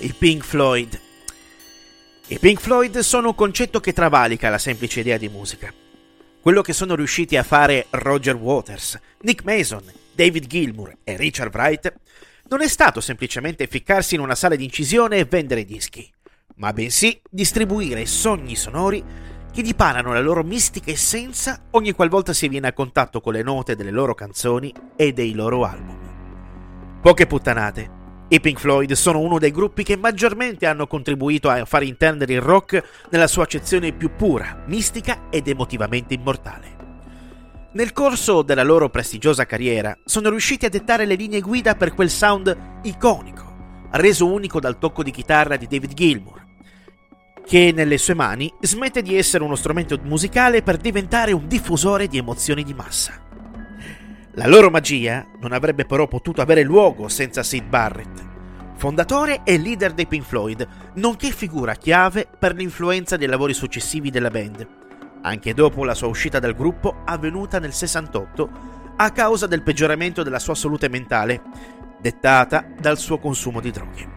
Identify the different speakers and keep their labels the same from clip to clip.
Speaker 1: i Pink Floyd. I Pink Floyd sono un concetto che travalica la semplice idea di musica. Quello che sono riusciti a fare Roger Waters, Nick Mason, David Gilmour e Richard Wright non è stato semplicemente ficcarsi in una sala di incisione e vendere dischi, ma bensì distribuire sogni sonori che dipanano la loro mistica essenza ogni qualvolta si viene a contatto con le note delle loro canzoni e dei loro album. Poche puttanate. I Pink Floyd sono uno dei gruppi che maggiormente hanno contribuito a far intendere il rock nella sua accezione più pura, mistica ed emotivamente immortale. Nel corso della loro prestigiosa carriera sono riusciti a dettare le linee guida per quel sound iconico, reso unico dal tocco di chitarra di David Gilmour, che nelle sue mani smette di essere uno strumento musicale per diventare un diffusore di emozioni di massa. La loro magia non avrebbe però potuto avere luogo senza Sid Barrett, fondatore e leader dei Pink Floyd, nonché figura chiave per l'influenza dei lavori successivi della band, anche dopo la sua uscita dal gruppo avvenuta nel 68 a causa del peggioramento della sua salute mentale, dettata dal suo consumo di droghe.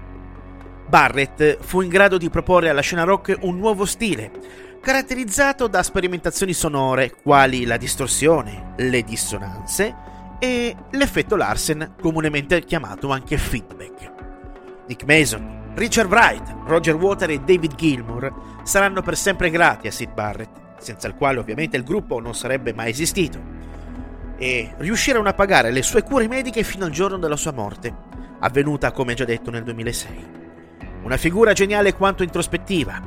Speaker 1: Barrett fu in grado di proporre alla scena rock un nuovo stile, caratterizzato da sperimentazioni sonore quali la distorsione, le dissonanze e l'effetto Larsen, comunemente chiamato anche feedback. Nick Mason, Richard Wright, Roger Water e David Gilmour saranno per sempre grati a Sid Barrett, senza il quale ovviamente il gruppo non sarebbe mai esistito, e riuscirono a pagare le sue cure mediche fino al giorno della sua morte, avvenuta come già detto nel 2006. Una figura geniale quanto introspettiva,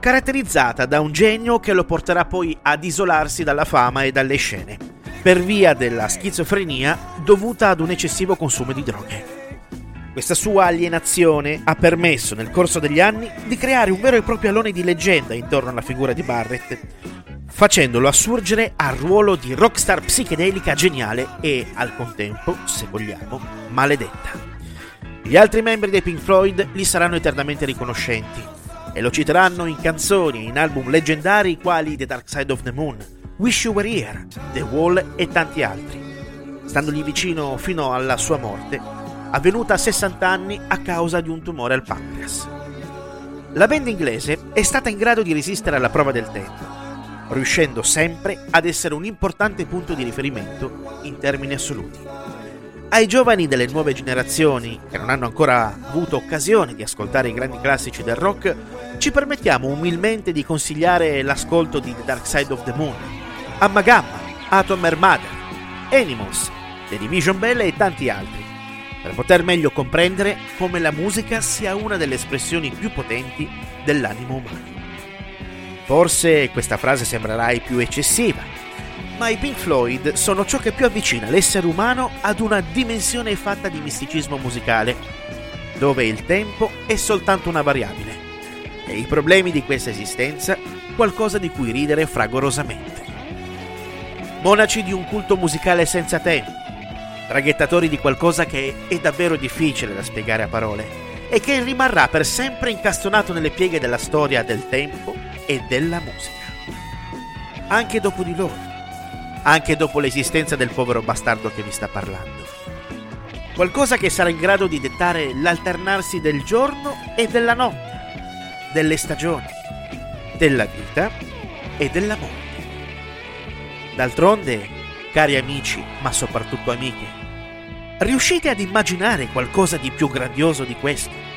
Speaker 1: caratterizzata da un genio che lo porterà poi ad isolarsi dalla fama e dalle scene, per via della schizofrenia dovuta ad un eccessivo consumo di droghe. Questa sua alienazione ha permesso nel corso degli anni di creare un vero e proprio alone di leggenda intorno alla figura di Barrett, facendolo assurgere al ruolo di rockstar psichedelica geniale e, al contempo, se vogliamo, maledetta. Gli altri membri dei Pink Floyd gli saranno eternamente riconoscenti e lo citeranno in canzoni e in album leggendari quali The Dark Side of the Moon, Wish You Were Here, The Wall e tanti altri, standogli vicino fino alla sua morte, avvenuta a 60 anni a causa di un tumore al pancreas. La band inglese è stata in grado di resistere alla prova del tempo, riuscendo sempre ad essere un importante punto di riferimento in termini assoluti. Ai giovani delle nuove generazioni, che non hanno ancora avuto occasione di ascoltare i grandi classici del rock, ci permettiamo umilmente di consigliare l'ascolto di The Dark Side of the Moon, Amagamma, Atom Mother, Animals, The Division Bell e tanti altri, per poter meglio comprendere come la musica sia una delle espressioni più potenti dell'animo umano. Forse questa frase sembrerà più eccessiva, ma i Pink Floyd sono ciò che più avvicina l'essere umano ad una dimensione fatta di misticismo musicale, dove il tempo è soltanto una variabile e i problemi di questa esistenza qualcosa di cui ridere fragorosamente. Monaci di un culto musicale senza tempo, traghettatori di qualcosa che è davvero difficile da spiegare a parole e che rimarrà per sempre incastonato nelle pieghe della storia del tempo e della musica. Anche dopo di loro anche dopo l'esistenza del povero bastardo che vi sta parlando. Qualcosa che sarà in grado di dettare l'alternarsi del giorno e della notte, delle stagioni, della vita e della morte. D'altronde, cari amici, ma soprattutto amiche, riuscite ad immaginare qualcosa di più grandioso di questo?